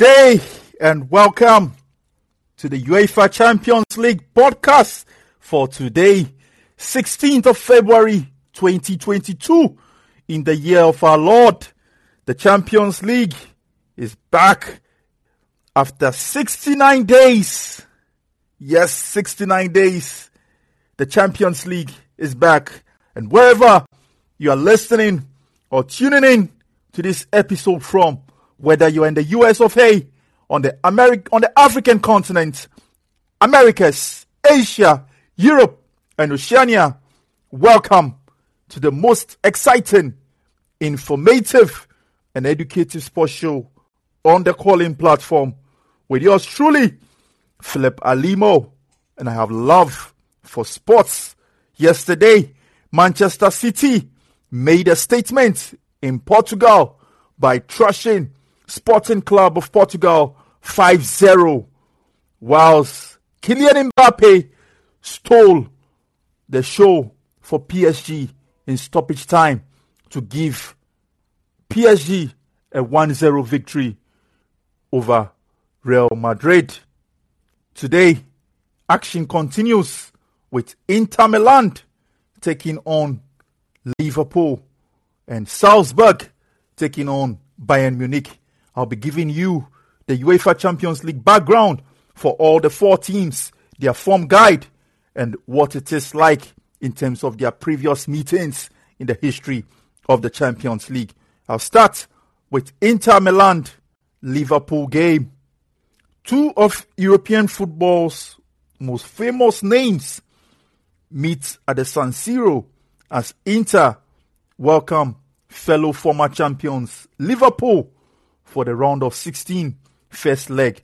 Day and welcome to the UEFA Champions League podcast for today, 16th of February 2022, in the year of our Lord. The Champions League is back after 69 days. Yes, 69 days. The Champions League is back. And wherever you are listening or tuning in to this episode from, whether you're in the US of A, on the Ameri- on the African continent, Americas, Asia, Europe, and Oceania, welcome to the most exciting, informative, and educative sports show on the Callin platform with yours truly, Philip Alimo. And I have love for sports. Yesterday, Manchester City made a statement in Portugal by trashing Sporting Club of Portugal 5 0, whilst Kylian Mbappe stole the show for PSG in stoppage time to give PSG a 1 0 victory over Real Madrid. Today, action continues with Inter Milan taking on Liverpool and Salzburg taking on Bayern Munich. I'll be giving you the UEFA Champions League background for all the four teams, their form guide, and what it is like in terms of their previous meetings in the history of the Champions League. I'll start with Inter Milan Liverpool game. Two of European football's most famous names meet at the San Siro as Inter welcome fellow former champions Liverpool for the round of 16 first leg.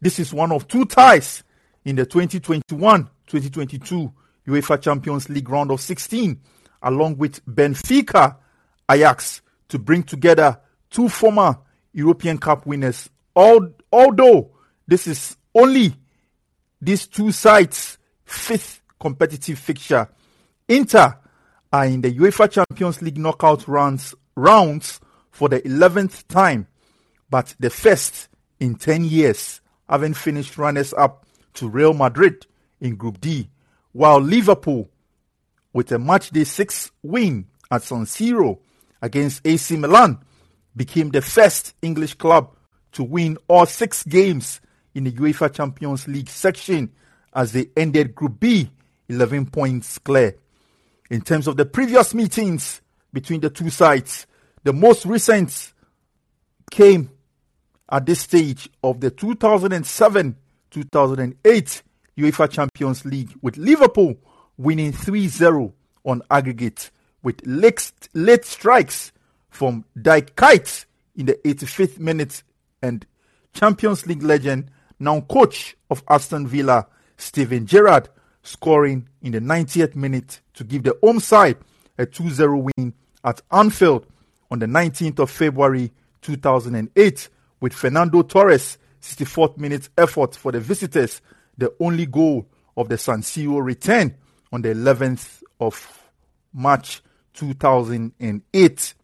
This is one of two ties in the 2021-2022 UEFA Champions League round of 16 along with Benfica Ajax to bring together two former European Cup winners. Although this is only these two sides' fifth competitive fixture, Inter are in the UEFA Champions League knockout rounds, rounds for the 11th time, but the first in 10 years, having finished runners up to Real Madrid in Group D, while Liverpool, with a matchday 6 win at San Siro against AC Milan, became the first English club to win all six games in the UEFA Champions League section as they ended Group B 11 points clear. In terms of the previous meetings between the two sides, the most recent came at this stage of the 2007 2008 UEFA Champions League, with Liverpool winning 3 0 on aggregate, with late, strikes from Dirk Kuyt in the 85th minute and Champions League legend, now coach of Aston Villa, Steven Gerrard, scoring in the 90th minute to give the home side a 2 0 win at Anfield on the 19th of February 2008 with Fernando Torres 64th minute effort for the visitors, the only goal of the San Siro return on the 11th of March 2008.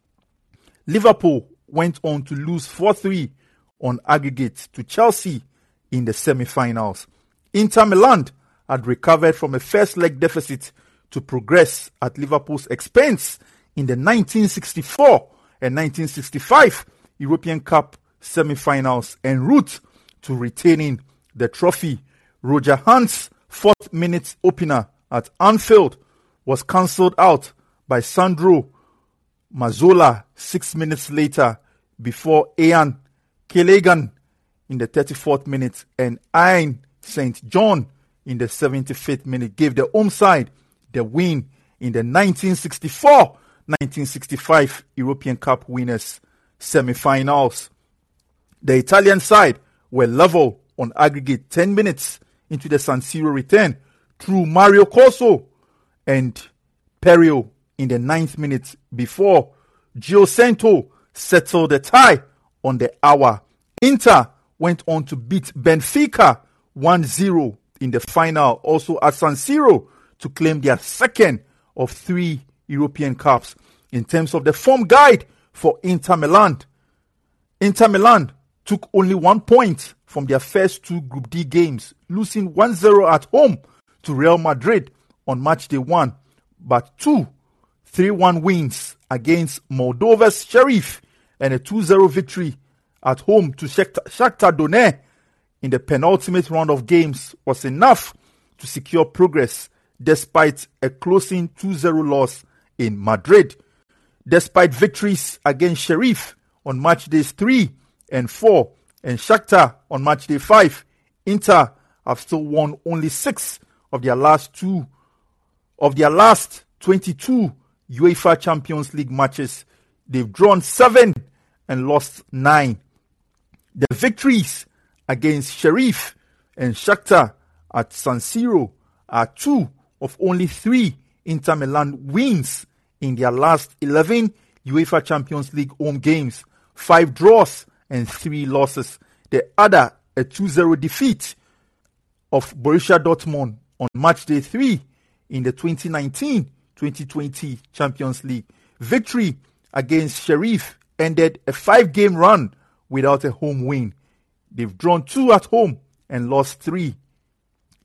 Liverpool went on to lose 4 3 on aggregate to Chelsea in the semi finals. Inter Milan had recovered from a first leg deficit to progress at Liverpool's expense in the 1964 and 1965 European Cup semi finals en route to retaining the trophy. Roger Hunt's fourth minute opener at Anfield was cancelled out by Sandro Mazzola six minutes later before Ian Callaghan in the 34th minute and Ian St. John in the 75th minute gave the home side the win in the 1964-1965 European Cup winners semi-finals. The Italian side were level on aggregate 10 minutes into the San Siro return through Mario Corso and Peiró in the ninth minute before Gio Santo settled the tie on the hour. Inter went on to beat Benfica 1-0 in the final, also at San Siro, to claim their second of three European Cups. In terms of the form guide for Inter Milan, Inter Milan took only one point from their first two Group D games, losing 1 0 at home to Real Madrid on match day one, but two 3 1 wins against Moldova's Sheriff and a 2 0 victory at home to Shakhtar Donetsk in the penultimate round of games was enough to secure progress despite a closing 2 0 loss in Madrid. Despite victories against Sheriff on match days 3 and 4 and Shakhtar on match day 5, Inter have still won only 6 of their last two of their last 22 UEFA Champions League matches. They've drawn 7 and lost 9. The victories against Sheriff and Shakhtar at San Siro are two of only three Inter Milan wins in their last 11 UEFA Champions League home games, five draws and three losses. The other, a 2 0 defeat of Borussia Dortmund on match day three in the 2019 2020 Champions League. Victory against Sheriff ended a five game run without a home win. They've drawn two at home and lost three.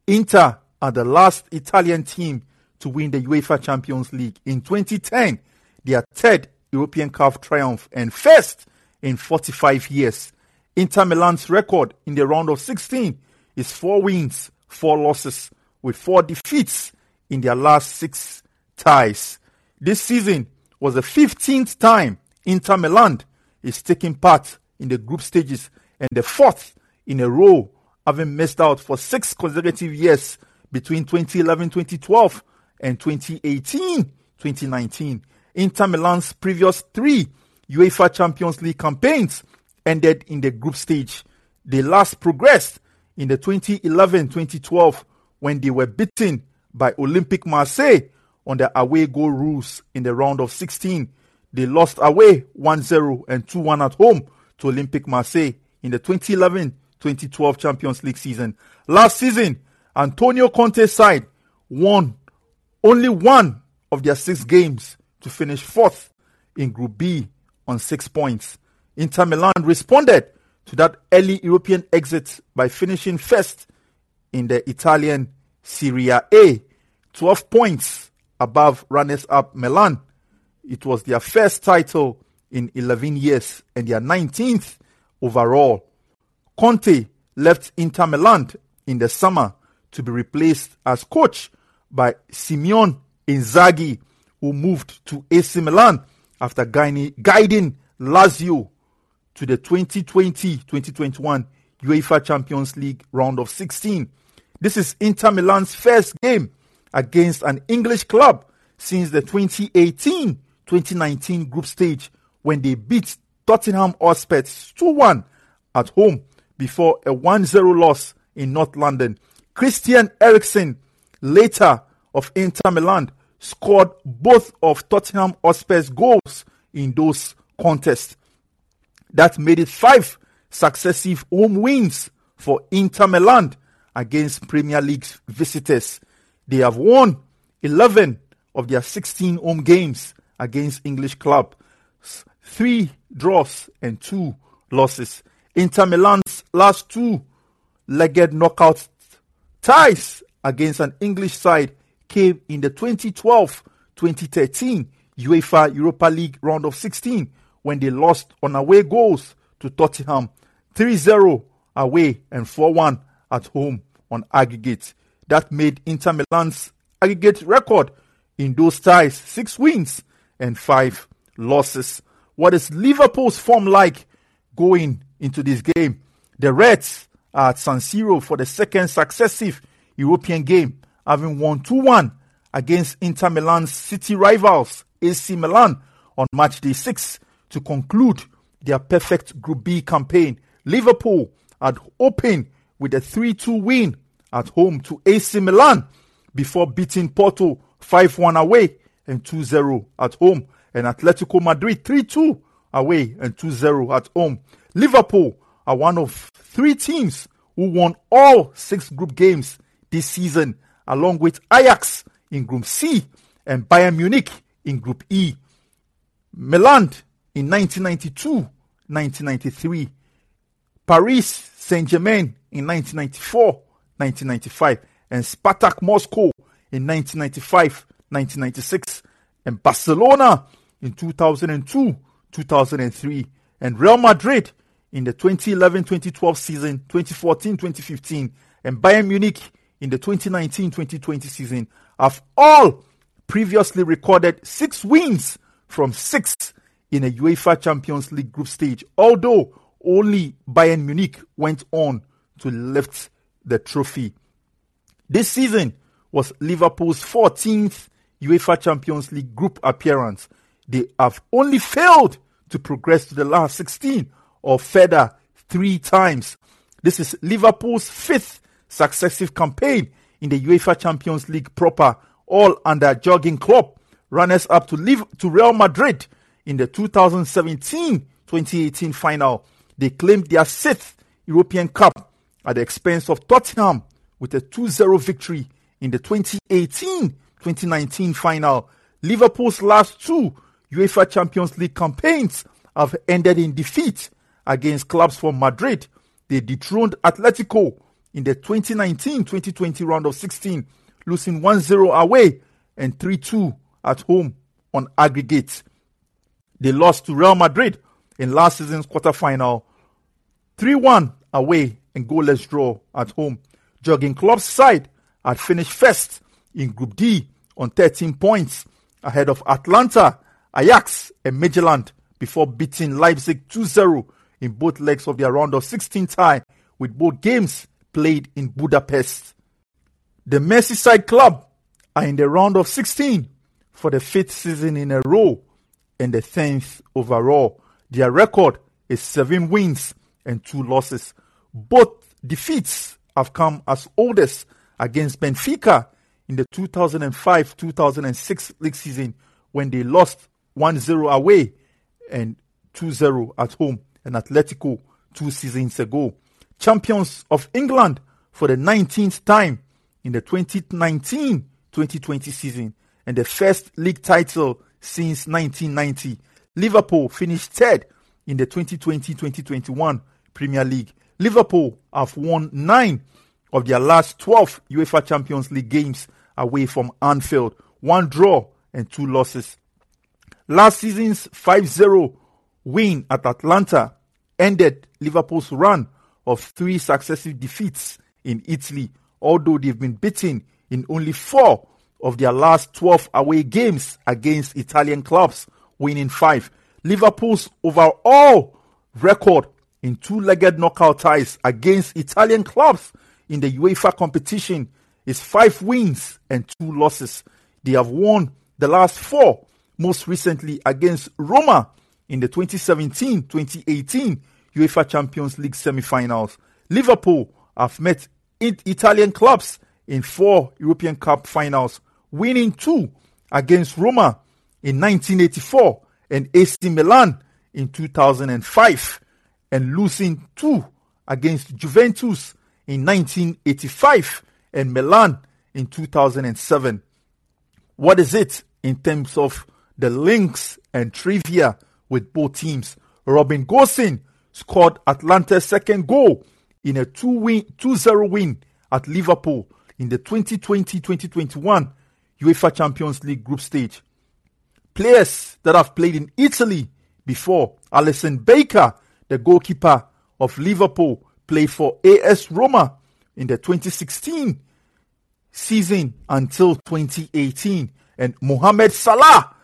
Inter are the last Italian team to win the UEFA Champions League. In 2010, their third European Cup triumph and first in 45 years. Inter Milan's record in the round of 16 is four wins, four losses, with four defeats in their last six ties. This season was the 15th time Inter Milan is taking part in the group stages and the fourth in a row, having missed out for six consecutive years between 2011 2012 and 2018 2019. Inter Milan's previous three UEFA Champions League campaigns ended in the group stage. They last progressed in the 2011 2012 when they were beaten by Olympique Marseille on the away goal rules in the round of 16. They lost away 1 0 and 2 1 at home to Olympique Marseille in the 2011 2012 Champions League season. Last season, Antonio Conte's side won only one of their six games to finish fourth in Group B on six points. Inter Milan responded to that early European exit by finishing first in the Italian Serie A, 12 points above runners up Milan. It was their first title in 11 years and their 19th overall. Conte left Inter Milan in the summer to be replaced as coach by Simone Inzaghi, who moved to AC Milan after guiding Lazio to the 2020-2021 UEFA Champions League round of 16. This is Inter Milan's first game against an English club since the 2018-2019 group stage when they beat Tottenham Hotspur 2-1 at home before a 1-0 loss in North London. Christian Eriksen, later of Inter Milan, scored both of Tottenham Hotspur's goals in those contests. That made it five successive home wins for Inter Milan against Premier League visitors. They have won 11 of their 16 home games against English club, three draws and two losses. Inter Milan's last two legged knockout ties against an English side came in the 2012-2013 UEFA Europa League round of 16 when they lost on away goals to Tottenham 3-0 away and 4-1 at home on aggregate. That made Inter Milan's aggregate record in those ties six wins and five losses. What is Liverpool's form like going into this game? The Reds are at San Siro for the second successive European game, having won 2 1 against Inter Milan's city rivals AC Milan on match day 6 to conclude their perfect Group B campaign. Liverpool had opened with a 3 2 win at home to AC Milan before beating Porto 5 1 away and 2 0 at home, and Atletico Madrid 3 2 away and 2 0 at home. Liverpool are one of three teams who won all six group games this season, along with Ajax in Group C and Bayern Munich in Group E. Milan in 1992 1993 Paris Saint Germain in 1994 1995, and Spartak Moscow in 1995 1996, and Barcelona in 2002 2003, and Real Madrid in the 2011 2012 season, 2014 2015, and Bayern Munich in the 2019 2020 season have all previously recorded six wins from six in a UEFA Champions League group stage, although only Bayern Munich went on to lift the trophy. This season was Liverpool's 14th UEFA Champions League group appearance. They have only failed to progress to the last 16 or further three times. This is Liverpool's fifth successive campaign in the UEFA Champions League proper, all under Jurgen Klopp, runners up to, live, to Real Madrid in the 2017-2018 final. They claimed their sixth European Cup at the expense of Tottenham with a 2-0 victory in the 2018-2019 final. Liverpool's last two UEFA Champions League campaigns have ended in defeat against clubs from Madrid. They dethroned Atletico in the 2019-2020 round of 16, losing 1-0 away and 3-2 at home on aggregate. They lost to Real Madrid in last season's quarterfinal, 3-1 away and goalless draw at home. Jurgen Klopp's side had finished first in Group D on 13 points ahead of Atalanta, Ajax and Midtjylland before beating Leipzig 2-0 in both legs of their round of 16 tie with both games played in Budapest. The Merseyside club are in the round of 16 for the fifth season in a row and the 10th overall. Their record is 7 wins and 2 losses. Both defeats have come as oldest against Benfica in the 2005-2006 league season when they lost 1-0 away and 2-0 at home and Atletico two seasons ago. Champions of England for the 19th time in the 2019-2020 season and the first league title since 1990. Liverpool finished third in the 2020-2021 Premier League. Liverpool have won nine of their last 12 UEFA Champions League games away from Anfield, one draw and two losses. Last season's 5-0 win at Atalanta ended Liverpool's run of three successive defeats in Italy, although they've been beaten in only four of their last 12 away games against Italian clubs, winning five. Liverpool's overall record in two legged knockout ties against Italian clubs in the UEFA competition is five wins and two losses. They have won the last four, most recently against Roma in the 2017 2018 UEFA Champions League semi finals. Liverpool have met Italian clubs in four European Cup finals, winning two against Roma in 1984 and AC Milan in 2005, and losing two against Juventus in 1985 and Milan in 2007. What is it in terms of the links and trivia with both teams? Robin Gosens scored Atalanta's second goal in a 2-0 win at Liverpool in the 2020-2021 UEFA Champions League group stage. Players that have played in Italy before, Alisson Baker, the goalkeeper of Liverpool, played for AS Roma in the 2016 season until 2018. And Mohamed Salah,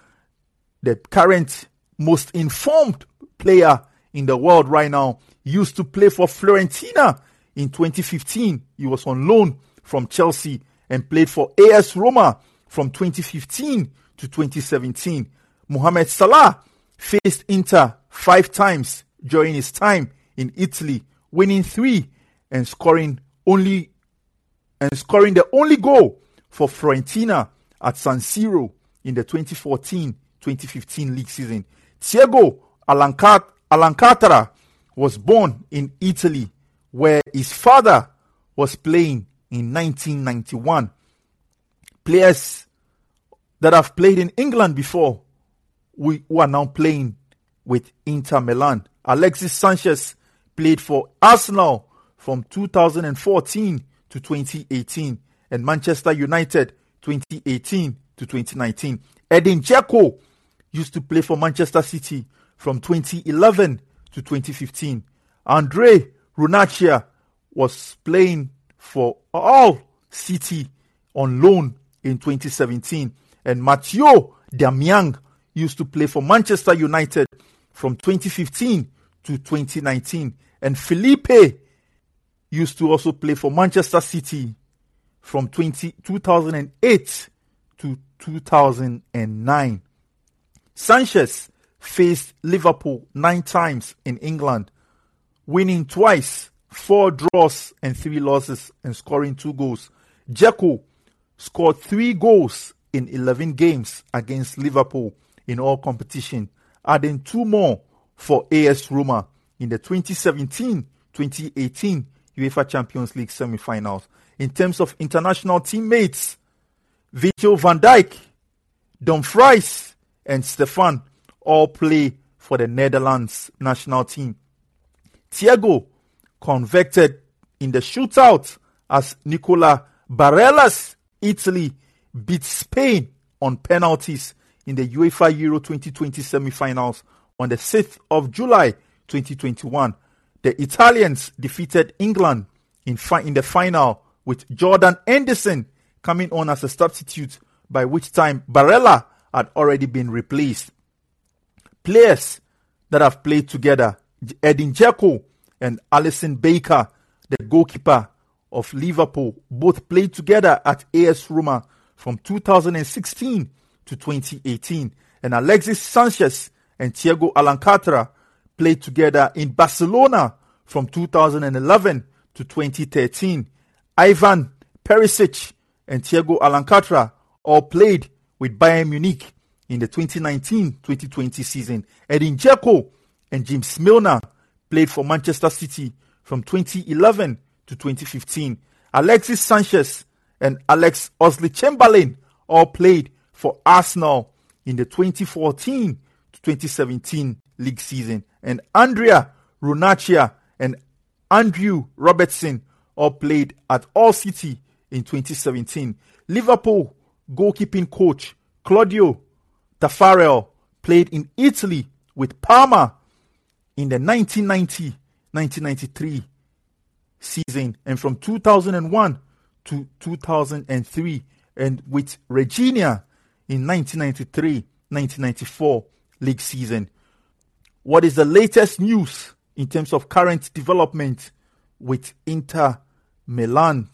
the current most informed player in the world right now, used to play for Fiorentina in 2015. He was on loan from Chelsea and played for AS Roma from 2015 to 2017. Mohamed Salah faced Inter five times during his time in Italy, winning three and scoring only and scoring the only goal for Fiorentina at San Siro in the 2014-2015 league season. Thiago Alcantara was born in Italy, where his father was playing in 1991. Players that have played in England before, we, who are now playing with Inter Milan. Alexis Sanchez played for Arsenal from 2014 to 2018 and Manchester United 2018 to 2019. Edin Dzeko used to play for Manchester City from 2011 to 2015. Andre Ranocchia was playing for Hull City on loan in 2017. And Matteo Darmian used to play for Manchester United from 2015 to 2019. And Felipe used to also play for Manchester City from 20, 2008 to 2009. Sanchez faced Liverpool nine times in England, winning twice, four draws and three losses, and scoring two goals. Dzeko scored three goals in 11 games against Liverpool in all competition, adding two more for AS Roma in the 2017-2018 UEFA Champions League semi-finals. In terms of international teammates, Virgil van Dijk, Dumfries, and Stefan all play for the Netherlands national team. Thiago convicted in the shootout as Nicola Barella's Italy beat Spain on penalties in the UEFA Euro 2020 semi-finals on the 6th of July 2021. The Italians defeated England in, fi- in the final with Jordan Henderson coming on as a substitute, by which time Barella had already been replaced. Players that have played together, Edin Dzeko and Alisson Baker, the goalkeeper of Liverpool, both played together at AS Roma from 2016 to 2018. And Alexis Sanchez and Thiago Alcantara played together in Barcelona from 2011 to 2013. Ivan Perisic and Thiago Alcantara all played with Bayern Munich in the 2019-2020 season. Edin Dzeko and James Milner played for Manchester City from 2011 to 2015. Alexis Sanchez and Alex Oxlade-Chamberlain all played for Arsenal in the 2014 to 2017 league season. And Andrea Ranocchia and Andrew Robertson all played at Hull City in 2017. Liverpool goalkeeping coach Claudio Taffarel played in Italy with Parma in the 1990-1993 season and from 2001 to 2003 and with Reggina in 1993-1994 league season. What is the latest news in terms of current development with Inter Milan?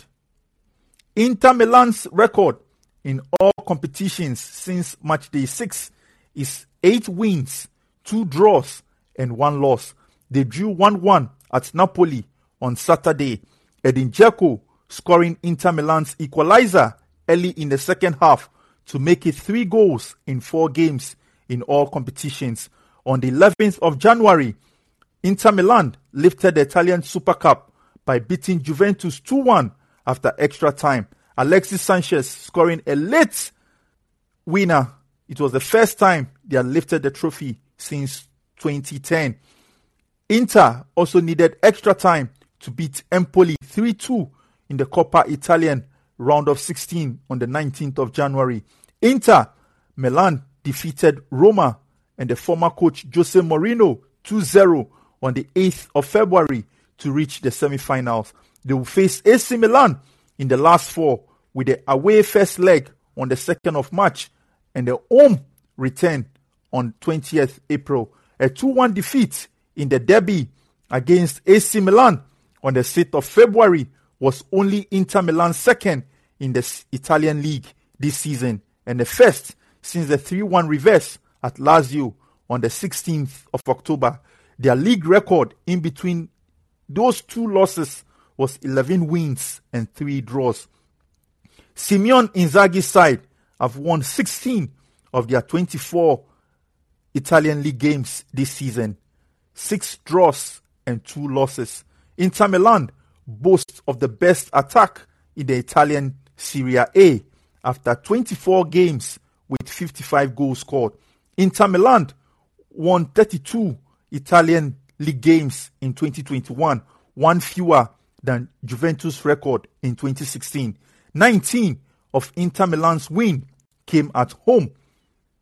Inter Milan's record in all competitions since match day 6 is 8 wins, 2 draws and 1 loss. They drew 1-1 at Napoli on Saturday. Edin Dzeko scoring Inter Milan's equalizer early in the second half to make it 3 goals in 4 games in all competitions. On the 11th of January, Inter Milan lifted the Italian Super Cup by beating Juventus 2 1 after extra time. Alexis Sanchez scoring a late winner. It was the first time they had lifted the trophy since 2010. Inter also needed extra time to beat Empoli 3 2 in the Coppa Italian round of 16 on the 19th of January. Inter Milan defeated Roma and the former coach Jose Mourinho 2 0 on the 8th of February to reach the semi finals. They will face AC Milan in the last four with the away first leg on the 2nd of March and the home return on 20th April. A 2 1 defeat in the derby against AC Milan on the 6th of February was only Inter Milan's second in the Italian league this season and the first since the 3 1 reverse at Lazio on the 16th of October. Their league record in between those two losses was 11 wins and 3 draws. Simone Inzaghi's side have won 16 of their 24 Italian league games this season, 6 draws and 2 losses. Inter Milan boasts of the best attack in the Italian Serie A after 24 games with 55 goals scored. Inter Milan won 32 Italian league games in 2021, one fewer than Juventus' record in 2016. 19 of Inter Milan's win came at home,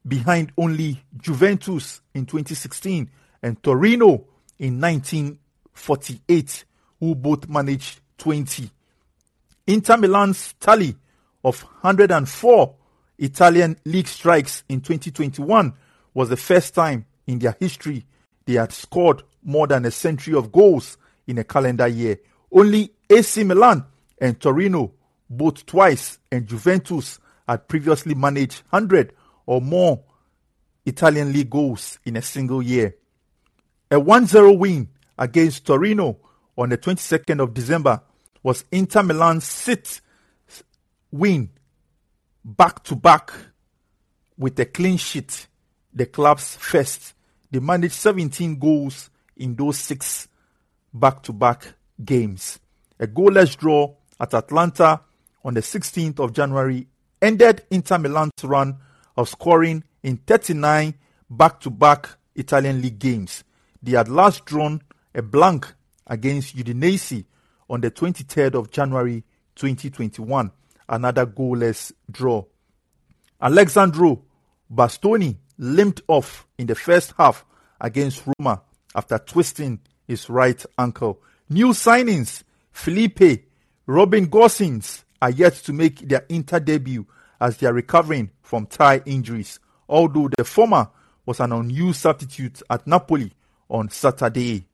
behind only Juventus in 2016 and Torino in 1948, who both managed 20. Inter Milan's tally of 104 Italian league strikes in 2021 was the first time in their history they had scored more than a century of goals in a calendar year. Only AC Milan and Torino, both twice, and Juventus had previously managed 100 or more Italian league goals in a single year. A 1 0 win against Torino on the 22nd of December was Inter Milan's sixth win back to back with a clean sheet, the club's first. They managed 17 goals in those six back to back games. A goalless draw at Atalanta on the 16th of January ended Inter Milan's run of scoring in 39 back to back Italian league games. They had last drawn a blank against Udinese on the 23rd of January 2021, another goalless draw. Alessandro Bastoni limped off in the first half against Roma after twisting his right ankle. New signings Felipe, Robin Gosens are yet to make their Inter debut as they are recovering from thigh injuries, although the former was an unused substitute at Napoli on Saturday.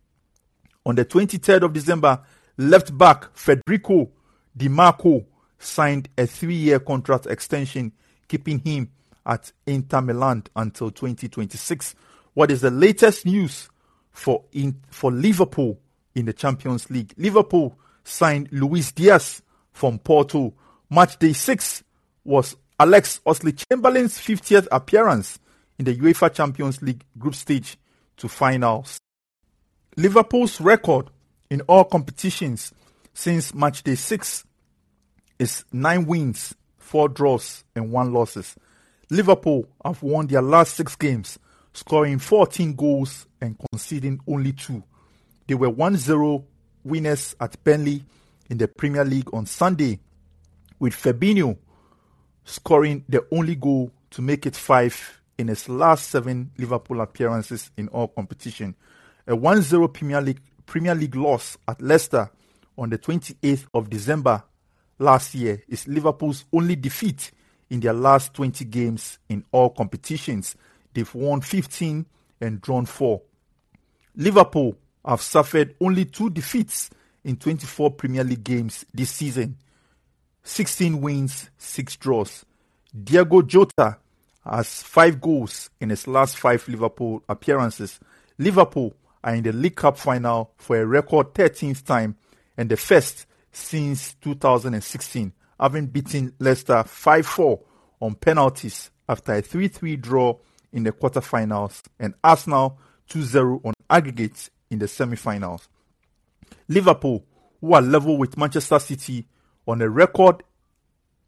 On the 23rd of December, left back Federico Di Marco signed a three year contract extension, keeping him at Inter Milan until 2026. What is the latest news for, in, for Liverpool in the Champions League? Liverpool signed Luis Diaz from Porto. Match day six was Alex Oxlade Chamberlain's 50th appearance in the UEFA Champions League group stage to finals. Liverpool's record in all competitions since match day 6 is 9 wins, 4 draws, and 1 losses. Liverpool have won their last 6 games, scoring 14 goals and conceding only 2. They were 1 0 winners at Burnley in the Premier League on Sunday, with Fabinho scoring the only goal to make it 5 in his last 7 Liverpool appearances in all competition a 1 0 Premier League, Premier League loss at Leicester on the 28th of December last year is Liverpool's only defeat in their last 20 games in all competitions. They've won 15 and drawn 4. Liverpool have suffered only two defeats in 24 Premier League games this season 16 wins, 6 draws. Diogo Jota has 5 goals in his last 5 Liverpool appearances. Liverpool are in the League Cup final for a record 13th time and the first since 2016, having beaten Leicester 5 4 on penalties after a 3 3 draw in the quarterfinals and Arsenal 2 0 on aggregate in the semi finals. Liverpool, who are level with Manchester City on a record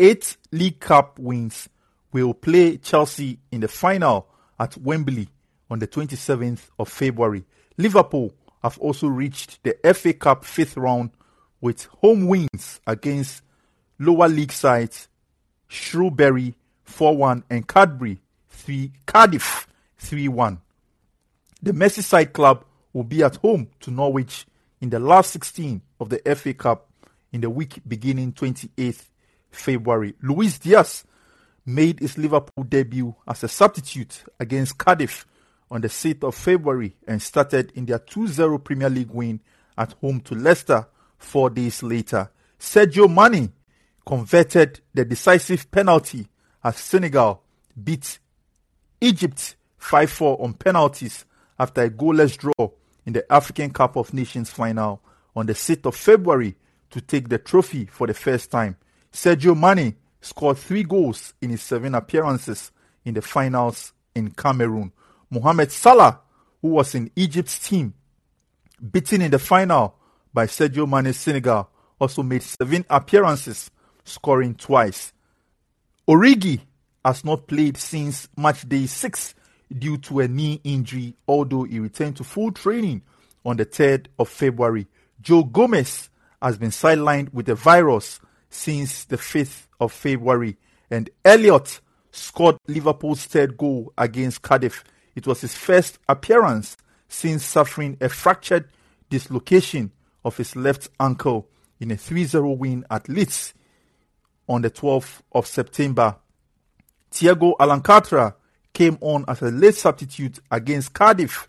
8 League Cup wins, will play Chelsea in the final at Wembley on the 27th of February. Liverpool have also reached the FA Cup fifth round with home wins against lower league sides Shrewsbury 4-1 and Cadbury 3 Cardiff 3-1. The Merseyside club will be at home to Norwich in the last 16 of the FA Cup in the week beginning 28th February. Luis Diaz made his Liverpool debut as a substitute against Cardiff on the 6th of February and started in their 2 0 Premier League win at home to Leicester four days later. Sadio Mane converted the decisive penalty as Senegal beat Egypt 5 4 on penalties after a goalless draw in the African Cup of Nations final on the 6th of February to take the trophy for the first time. Sergio Mane scored three goals in his seven appearances in the finals in Cameroon. Mohamed Salah, who was in Egypt's team, beaten in the final by Sergio Mane's Senegal, also made seven appearances, scoring twice. Origi has not played since match day 6 due to a knee injury, although he returned to full training on the 3rd of February. Joe Gomez has been sidelined with the virus since the 5th of February. And Elliott scored Liverpool's third goal against Cardiff. It was his first appearance since suffering a fractured dislocation of his left ankle in a 3 0 win at Leeds on the 12th of September. Thiago Alcantara came on as a late substitute against Cardiff.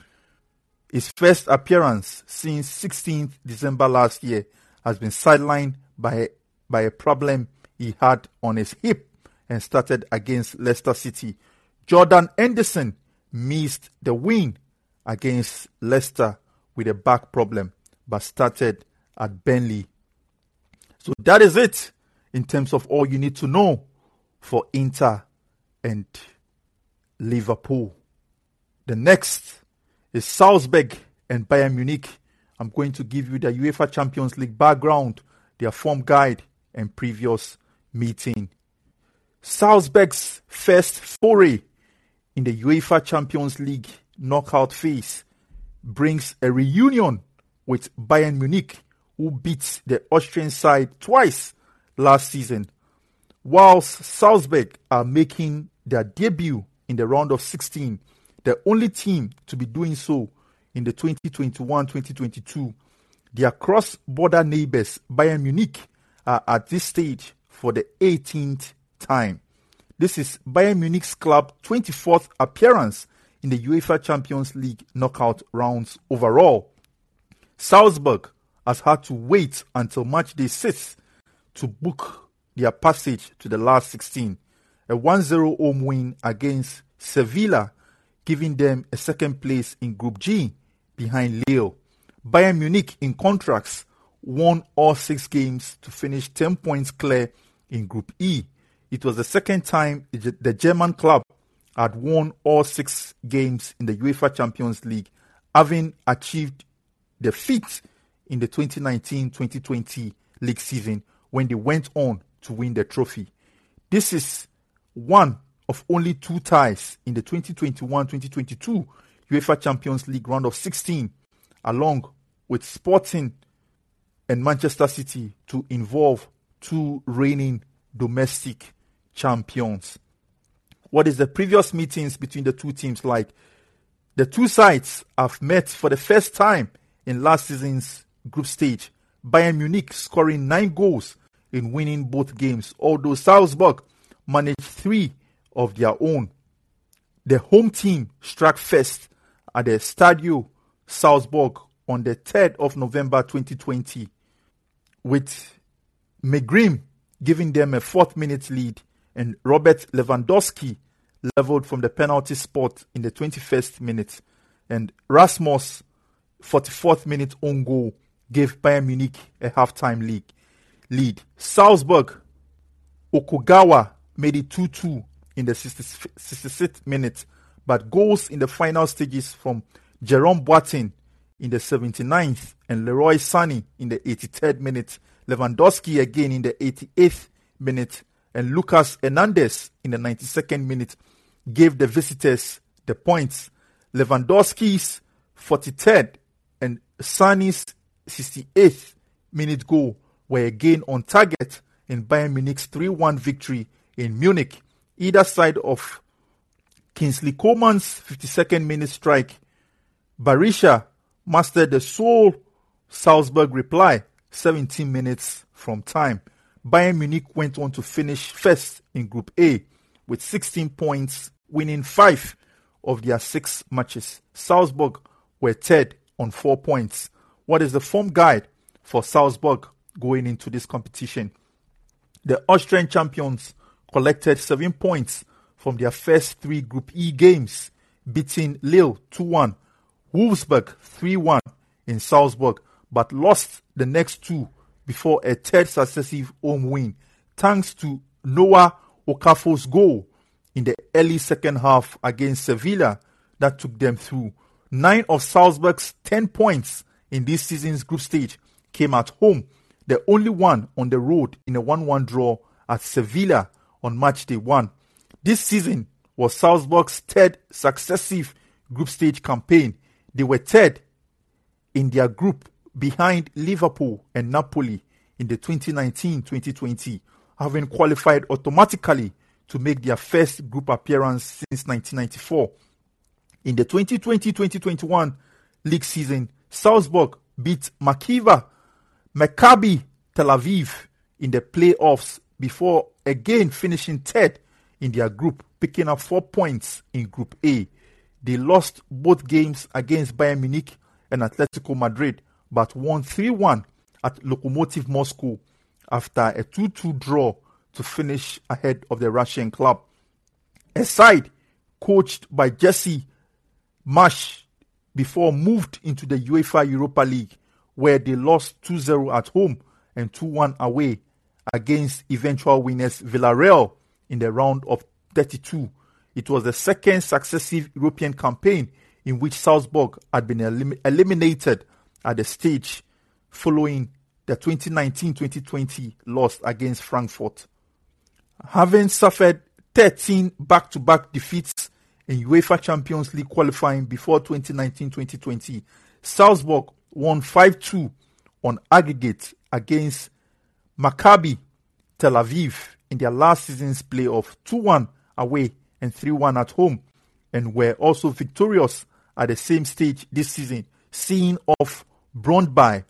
His first appearance since 16th December last year has been sidelined by, by a problem he had on his hip and started against Leicester City. Jordan Henderson missed the win against Leicester with a back problem but started at Burnley. So that is it in terms of all you need to know for Inter and Liverpool. The next is Salzburg and Bayern Munich. I'm going to give you the UEFA Champions League background, their form guide, and previous meeting. Salzburg's first foray in the UEFA Champions League knockout phase brings a reunion with Bayern Munich, who beat the Austrian side twice last season, whilst Salzburg are making their debut in the round of 16, the only team to be doing so in the 2021-2022. Their cross-border neighbors, Bayern Munich, are at this stage for the 18th time. This is Bayern Munich's club 24th appearance in the UEFA Champions League knockout rounds overall. Salzburg has had to wait until match day 6 to book their passage to the last 16. A 1 0 home win against Sevilla, giving them a second place in Group G behind Lille. Bayern Munich, in contracts, won all six games to finish 10 points clear in Group E. It was the second time the German club had won all six games in the UEFA Champions League, having achieved the feat in the 2019 2020 league season when they went on to win the trophy. This is one of only two ties in the 2021 2022 UEFA Champions League round of 16, along with Sporting and Manchester City, to involve two reigning domestic champions. What is the previous meetings between the two teams like? The two sides have met for the first time in last season's group stage. Bayern Munich scoring nine goals in winning both games, although Salzburg managed three of their own. The home team struck first at the Stadio Salzburg on the 3rd of November 2020, with Mergim giving them a fourth minute lead and Robert Lewandowski leveled from the penalty spot in the 21st minute. And Rasmus, 44th minute own goal, gave Bayern Munich a halftime lead. Salzburg, Okugawa made it 2 2 in the 66th minute, but goals in the final stages from Jerome Boateng in the 79th and Leroy Sané in the 83rd minute, Lewandowski again in the 88th minute, and Lucas Hernandez in the 92nd minute gave the visitors the points. Lewandowski's 43rd and Sané's 68th minute goal were again on target in Bayern Munich's 3 1 victory in Munich. Either side of Kingsley Coman's 52nd minute strike, Berisha mastered the sole Salzburg reply 17 minutes from time. Bayern Munich went on to finish first in Group A with 16 points, winning five of their six matches. Salzburg were third on four points. What is the form guide for Salzburg going into this competition? The Austrian champions collected seven points from their first three Group E games, beating Lille 2 1, Wolfsburg 3 1 in Salzburg, but lost the next two before a third successive home win, thanks to Noah Okafor's goal in the early second half against Sevilla that took them through. Nine of Salzburg's 10 points in this season's group stage came at home, the only one on the road in a 1 1 draw at Sevilla on match day 1. This season was Salzburg's third successive group stage campaign. They were third in their group behind Liverpool and Napoli in the 2019-2020, having qualified automatically to make their first group appearance since 1994. In the 2020-2021 league season, Salzburg beat Makiva Maccabi Tel Aviv in the playoffs before again finishing third in their group, picking up four points in Group A. They lost both games against Bayern Munich and Atletico Madrid, but won 3 1 at Lokomotiv Moscow after a 2 2 draw to finish ahead of the Russian club. A side coached by Jesse Marsch before moved into the UEFA Europa League, where they lost 2 0 at home and 2 1 away against eventual winners Villarreal in the round of 32. It was the second successive European campaign in which Salzburg had been elim- eliminated at the stage following the 2019-2020 loss against Frankfurt. Having suffered 13 back-to-back defeats in UEFA Champions League qualifying before 2019-2020, Salzburg won 5-2 on aggregate against Maccabi Tel Aviv in their last season's playoff 2 1 away and 3 1 at home, and were also victorious at the same stage this season, seeing off Brøndby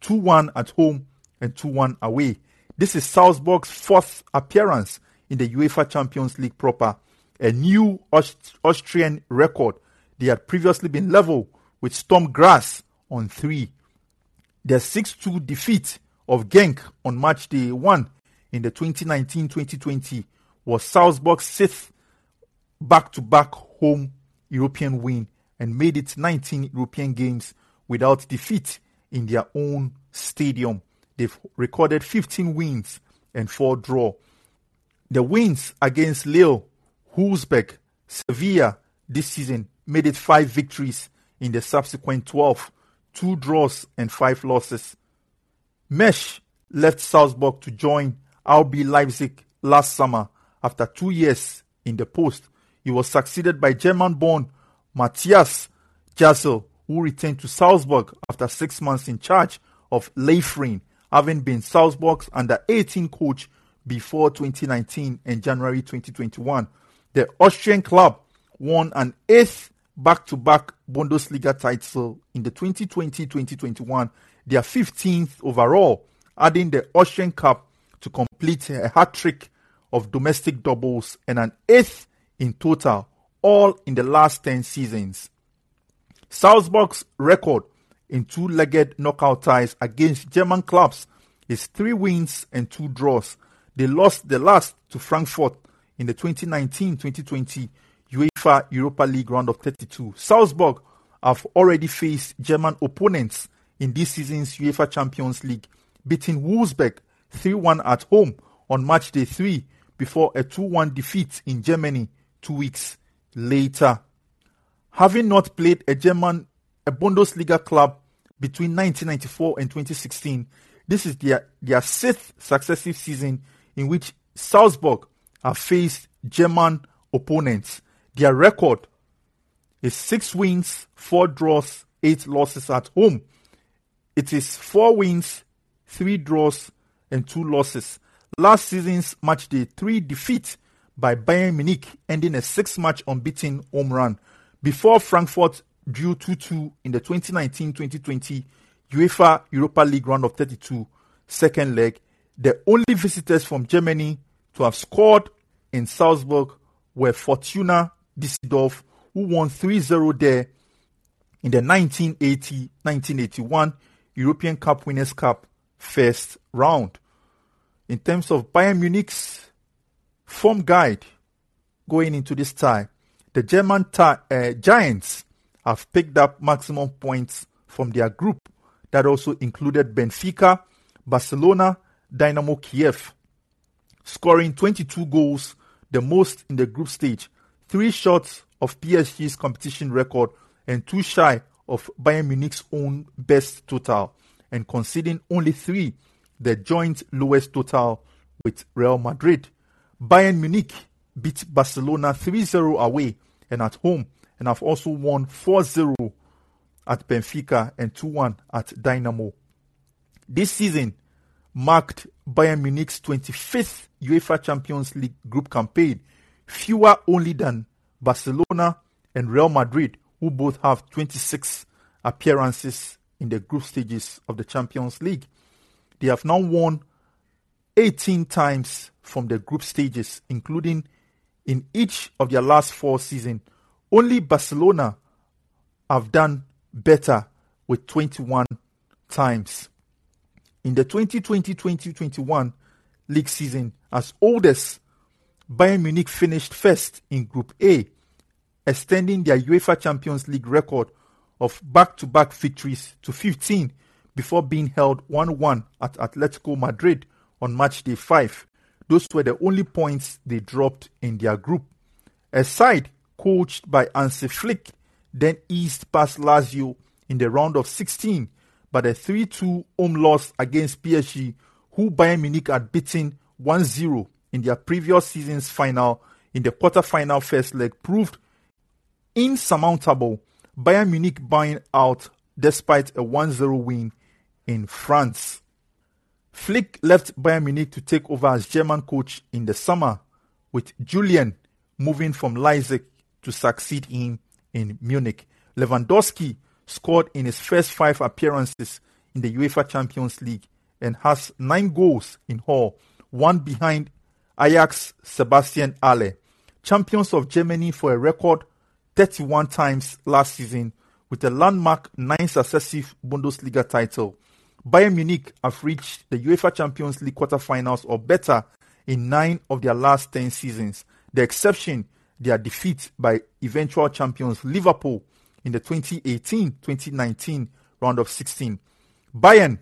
2 1 at home and 2 1 away. This is Salzburg's fourth appearance in the UEFA Champions League proper, a new Aust- Austrian record. They had previously been level with Sturm Graz on 3. Their 6 2 defeat of Genk on match day 1 in the 2019-2020 was Salzburg's sixth back-to-back home European win and made it 19 European games without defeat in their own stadium. They've recorded 15 wins and 4 draw. The wins against Lille, Wolfsburg, Sevilla this season made it 5 victories in the subsequent 12, 2 draws and 5 losses. Marsch left Salzburg to join RB Leipzig last summer after two years in the post. He was succeeded by German-born Matthias Gisdol, who returned to Salzburg after six months in charge of Liefering, having been Salzburg's under-18 coach before 2019 and January 2021. The Austrian club won an eighth back-to-back Bundesliga title in the 2020-2021, their 15th overall, adding the Austrian Cup to complete a hat trick of domestic doubles and an eighth in total, all in the last 10 seasons. Salzburg's record in two legged knockout ties against German clubs is three wins and two draws. They lost the last to Frankfurt in the 2019 2020 UEFA Europa League round of 32. Salzburg have already faced German opponents in this season's UEFA Champions League, beating Wolfsburg 3 1 at home on match day 3 before a 2 1 defeat in Germany two weeks later. Having not played a German a Bundesliga club between 1994 and 2016, this is their, their sixth successive season in which Salzburg have faced German opponents. Their record is six wins, four draws, eight losses at home. It is four wins, three draws, and two losses. Last season's match day three defeat by Bayern Munich, ending a six-match unbeaten home run. Before Frankfurt drew 2-2 in the 2019-2020 UEFA Europa League round of 32 second leg, the only visitors from Germany to have scored in Salzburg were Fortuna Düsseldorf, who won 3-0 there in the 1980-1981 European Cup Winners' Cup first round. In terms of Bayern Munich's form guide going into this tie, the German uh, Giants have picked up maximum points from their group. That also included Benfica, Barcelona, Dynamo Kiev, scoring 22 goals, the most in the group stage, three shots of PSG's competition record, and two shy of Bayern Munich's own best total, and conceding only three, the joint lowest total with Real Madrid. Bayern Munich beat Barcelona 3 0 away and at home, and have also won 4 0 at Benfica and 2 1 at Dynamo. This season marked Bayern Munich's 25th UEFA Champions League group campaign, fewer only than Barcelona and Real Madrid, who both have 26 appearances in the group stages of the Champions League. They have now won 18 times from the group stages, including in each of their last four seasons. Only Barcelona have done better with 21 times. In the 2020-2021 league season, as oldest, Bayern Munich finished first in Group A, extending their UEFA Champions League record of back-to-back victories to 15 before being held 1-1 at Atletico Madrid on match day 5. Those were the only points they dropped in their group. A side coached by Hansi Flick then eased past Lazio in the round of 16 but a 3-2 home loss against PSG who Bayern Munich had beaten 1-0 in their previous season's final in the quarter-final first leg proved insurmountable. Bayern Munich buying out despite a 1-0 win in France. Flick left Bayern Munich to take over as German coach in the summer, with Julian moving from Leipzig to succeed him in Munich. Lewandowski scored in his first five appearances in the UEFA Champions League and has nine goals in all, one behind Ajax Sebastian Haller. Champions of Germany for a record 31 times last season with a landmark nine successive Bundesliga title. Bayern Munich have reached the UEFA Champions League quarterfinals or better in nine of their last 10 seasons. The exception, their defeat by eventual champions Liverpool in the 2018-2019 round of 16. Bayern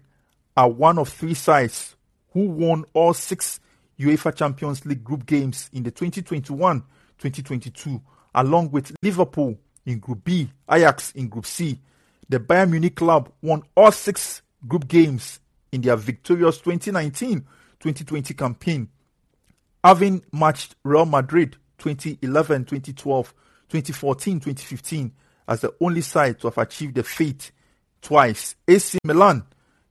are one of three sides who won all six UEFA Champions League group games in the 2021-2022 along with Liverpool in Group B, Ajax in Group C. The Bayern Munich club won all six group games in their victorious 2019-2020 campaign, having matched Real Madrid 2011, 2012, 2014, 2015 as the only side to have achieved the feat twice. AC Milan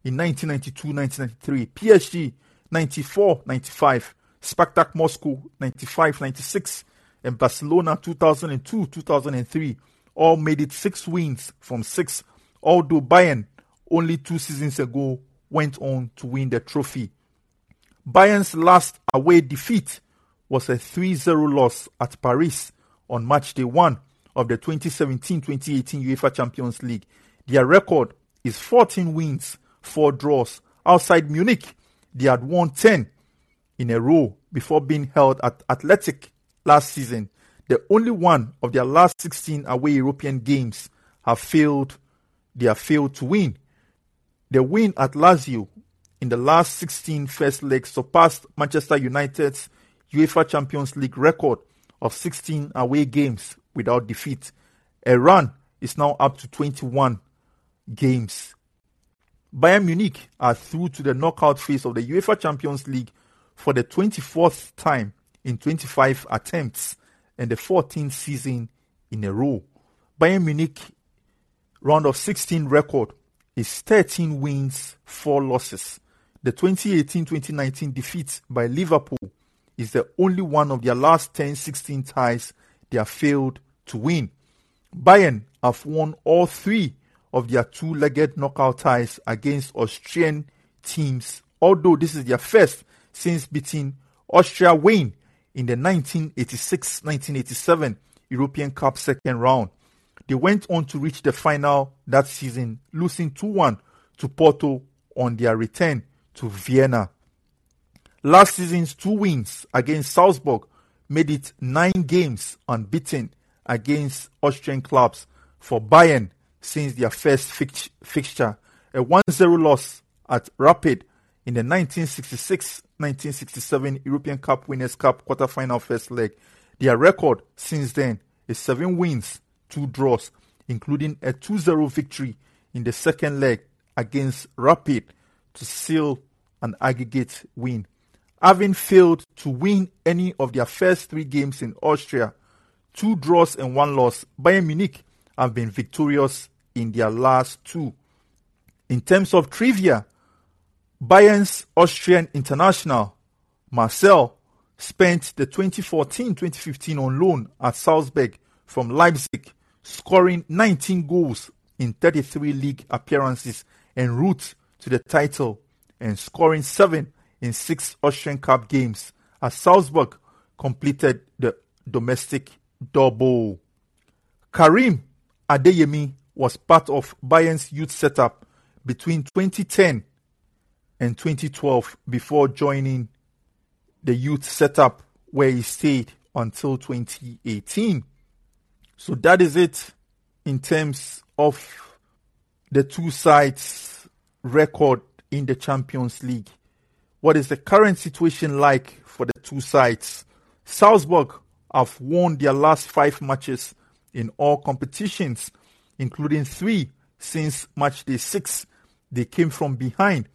in 1992-1993, PSG 94-95, Spartak Moscow 95-96, and Barcelona 2002-2003 all made it six wins from six, although Bayern only two seasons ago went on to win the trophy. Bayern's last away defeat was a 3-0 loss at Paris on match day 1 of the 2017-2018 UEFA Champions League. Their record is 14 wins, 4 draws. Outside Munich, they had won 10 in a row before being held at Athletic last season. The only one of their last 16 away European games have failed they have failed to win. The win at Lazio in the last 16 first legs surpassed Manchester United's UEFA Champions League record of 16 away games without defeat. A run is now up to 21 games. Bayern Munich are through to the knockout phase of the UEFA Champions League for the 24th time in 25 attempts and the 14th season in a row. Bayern Munich round of 16 record is 13 wins, 4 losses. The 2018-2019 defeat by Liverpool is the only one of their last 10-16 ties they have failed to win. Bayern have won all three of their two-legged knockout ties against Austrian teams, although this is their first since beating Austria Wien in the 1986-1987 European Cup second round. They went on to reach the final that season, losing 2-1 to Porto on their return to Vienna. Last season's two wins against Salzburg made it nine games unbeaten against Austrian clubs for Bayern since their first fixture. A 1-0 loss at Rapid in the 1966-1967 European Cup Winners' Cup quarter-final first leg. Their record since then is seven wins, two draws, including a 2-0 victory in the second leg against Rapid to seal an aggregate win. Having failed to win any of their first three games in Austria, two draws and one loss, Bayern Munich have been victorious in their last two. In terms of trivia, Bayern's Austrian international, Marcel, spent the 2014-2015 on loan at Salzburg from Leipzig, scoring 19 goals in 33 league appearances en route to the title and scoring 7 in 6 Austrian Cup games as Salzburg completed the domestic double. Karim Adeyemi was part of Bayern's youth setup between 2010 and 2012 before joining the youth setup where he stayed until 2018. So that is it in terms of the two sides' record in the Champions League. What is the current situation like for the two sides? Salzburg have won their last five matches in all competitions, including three since match day six. They came from behind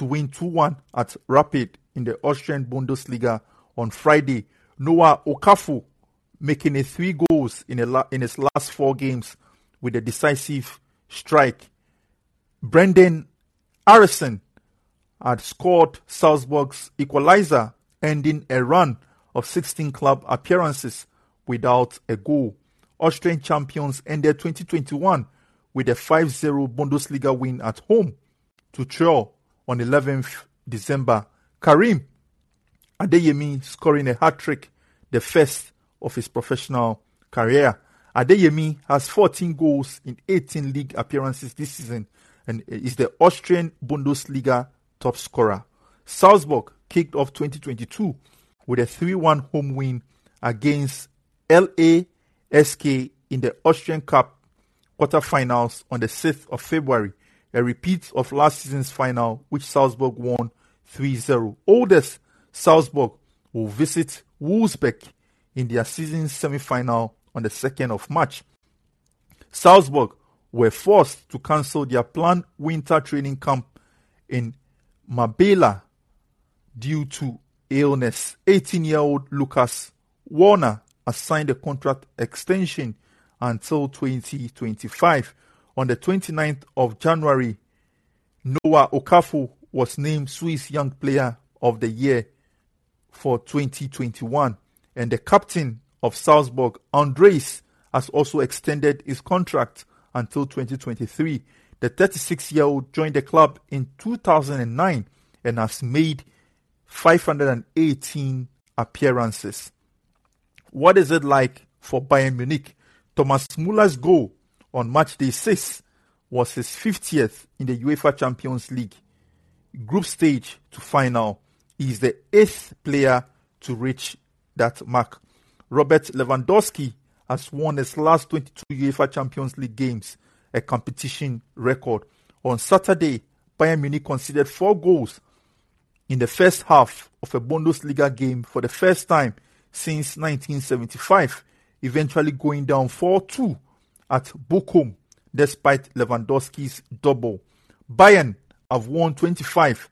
to win 2 1 at Rapid in the Austrian Bundesliga on Friday. Noah Okafor making it three goals in, la- in his last four games with a decisive strike. Brenden Aaronson had scored Salzburg's equalizer, ending a run of 16 club appearances without a goal. Austrian champions ended 2021 with a 5 0 Bundesliga win at home to Trier on 11th December. Karim Adeyemi scoring a hat trick, the first of his professional career. Adeyemi has 14 goals in 18 league appearances this season and is the Austrian Bundesliga top scorer. Salzburg kicked off 2022 with a 3 1 home win against LASK in the Austrian Cup quarterfinals on the 6th of February, a repeat of last season's final, which Salzburg won 3 0. Oldest Salzburg will visit Wolfsburg in their season semi final on the 2nd of March. Salzburg were forced to cancel their planned winter training camp in Marbella due to illness. 18 year old Lucas Warner has signed a contract extension until 2025. On the 29th of January, Noah Okafor was named Swiss Young Player of the Year for 2021. And the captain of Salzburg, Andreas, has also extended his contract until 2023. The 36 year old joined the club in 2009 and has made 518 appearances. What is it like for Bayern Munich? Thomas Muller's goal on match day 6 was his 50th in the UEFA Champions League group stage to final. He is the eighth player to reach that mark. Robert Lewandowski has won his last 22 UEFA Champions League games, a competition record. On Saturday, Bayern Munich conceded four goals in the first half of a Bundesliga game for the first time since 1975, eventually going down 4 2 at Bochum despite Lewandowski's double. Bayern have won 25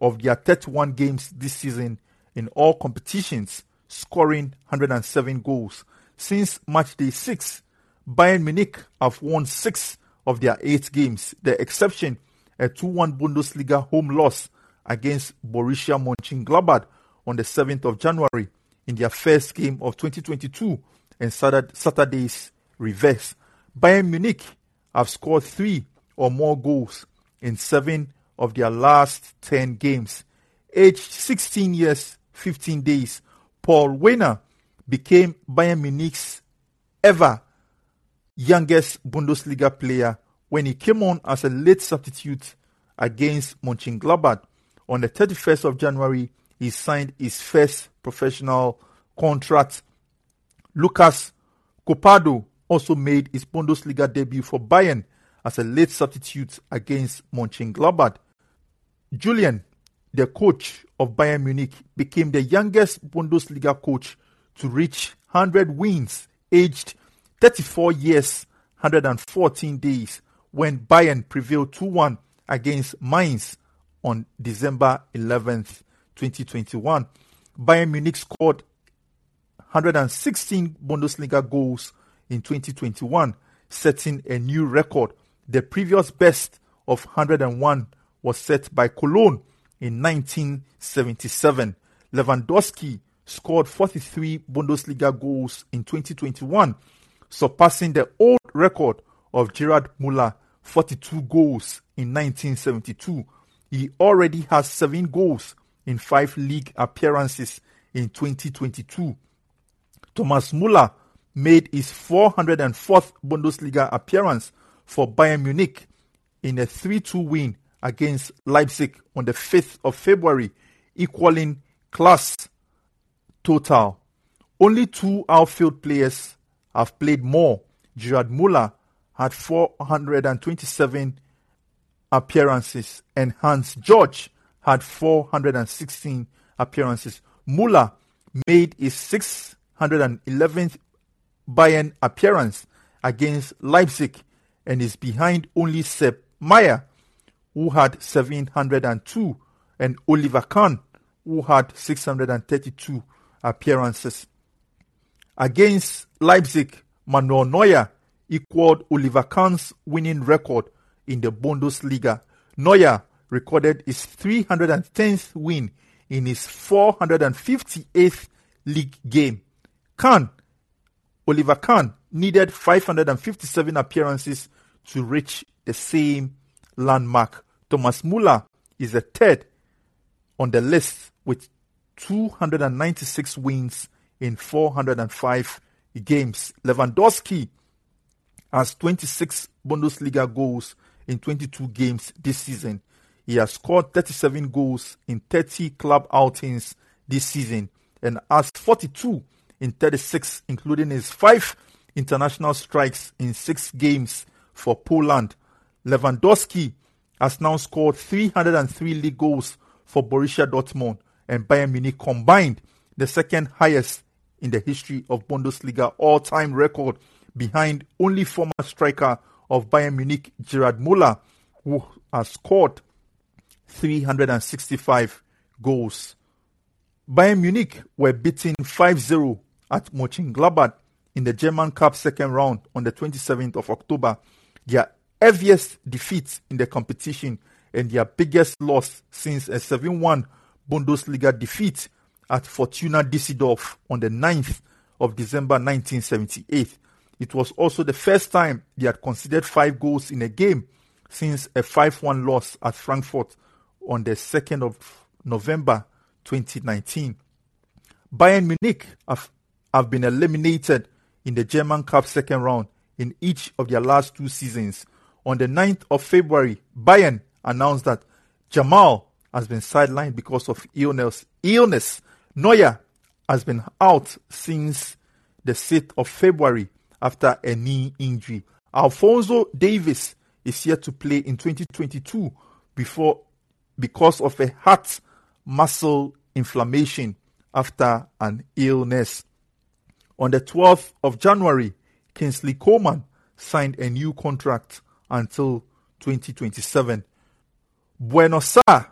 of their 31 games this season in all competitions, scoring 107 goals. Since match day 6, Bayern Munich have won 6 of their 8 games, the exception a 2-1 Bundesliga home loss against Borussia Mönchengladbach on the 7th of January in their first game of 2022 and Saturday's reverse. Bayern Munich have scored 3 or more goals in 7 of their last 10 games. Aged 16 years, 15 days, Paul Wanner became Bayern Munich's ever youngest Bundesliga player when he came on as a late substitute against Mönchengladbach. On the 31st of January, he signed his first professional contract. Lucas Copado also made his Bundesliga debut for Bayern as a late substitute against Mönchengladbach. Julian, the coach of Bayern Munich, became the youngest Bundesliga coach to reach 100 wins, aged 34 years, 114 days, when Bayern prevailed 2 1 against Mainz on December 11th, 2021. Bayern Munich scored 116 Bundesliga goals in 2021, setting a new record The previous best of 101 was set by Cologne in 1977. Lewandowski scored 43 Bundesliga goals in 2021, surpassing the old record of Gerard Muller, 42 goals in 1972. He already has seven goals in five league appearances in 2022. Thomas Muller made his 404th Bundesliga appearance for Bayern Munich in a 3 2 win against Leipzig on the 5th of February, equaling Klaus total. Only two outfield players have played more. Gerard Muller had 427 appearances and Hans George had 416 appearances. Muller made his 611th Bayern appearance against Leipzig and is behind only Sepp Maier, who had 702, and Oliver Kahn, who had 632 appearances. Against Leipzig, Manuel Neuer equaled Oliver Kahn's winning record in the Bundesliga. Neuer recorded his 310th win in his 458th league game. Kahn, Oliver Kahn, needed 557 appearances to reach the same landmark. Thomas Muller is a third on the list with 296 wins in 405 games. Lewandowski has 26 Bundesliga goals in 22 games this season. He has scored 37 goals in 30 club outings this season and has 42 in 36, including his five international strikes in six games for Poland. Lewandowski has now scored 303 league goals for Borussia Dortmund and Bayern Munich combined, the second highest in the history of Bundesliga all-time record behind only former striker of Bayern Munich Gerard Muller who has scored 365 goals. Bayern Munich were beaten 5-0 at Mönchengladbach in the German Cup second round on the 27th of October. Their heaviest defeat in the competition and their biggest loss since a 7-1 Bundesliga defeat at Fortuna Düsseldorf on the 9th of December 1978. It was also the first time they had conceded five goals in a game since a 5-1 loss at Frankfurt on the 2nd of November 2019. Bayern Munich have, have been eliminated in the German Cup second round in each of their last two seasons. On the 9th of February, Bayern announced that Jamal has been sidelined because of illness. Illness. Neuer has been out since the 6th of February after a knee injury. Alphonso Davies is yet to play in 2022 before because of a heart muscle inflammation after an illness. On the 12th of January, Kingsley Coman signed a new contract until 2027. Bouna Sarr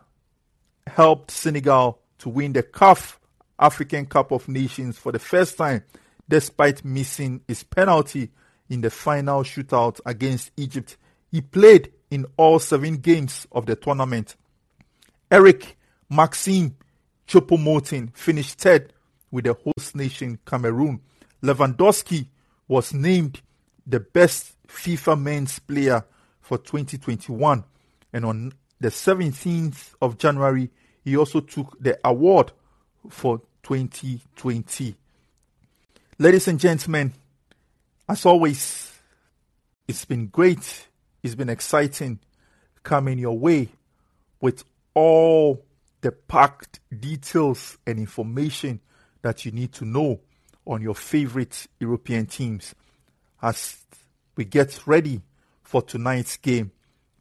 helped Senegal to win the CAF African Cup of Nations for the first time despite missing his penalty in the final shootout against Egypt. He played in all seven games of the tournament. Eric Maxime Choupo-Moting finished third with the host nation Cameroon. Lewandowski was named the best FIFA men's player for 2021. And on the 17th of January, he also took the award for 2020. Ladies and gentlemen, as always, it's been great. It's been exciting coming your way with all the packed details and information that you need to know on your favorite European teams as we get ready for tonight's game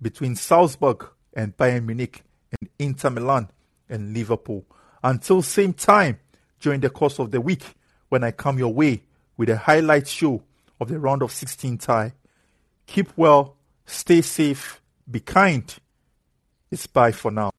between Salzburg and Bayern Munich and Inter Milan and Liverpool. Until same time during the course of the week when I come your way with a highlight show of the round of 16 tie. Keep well, stay safe, be kind. It's bye for now.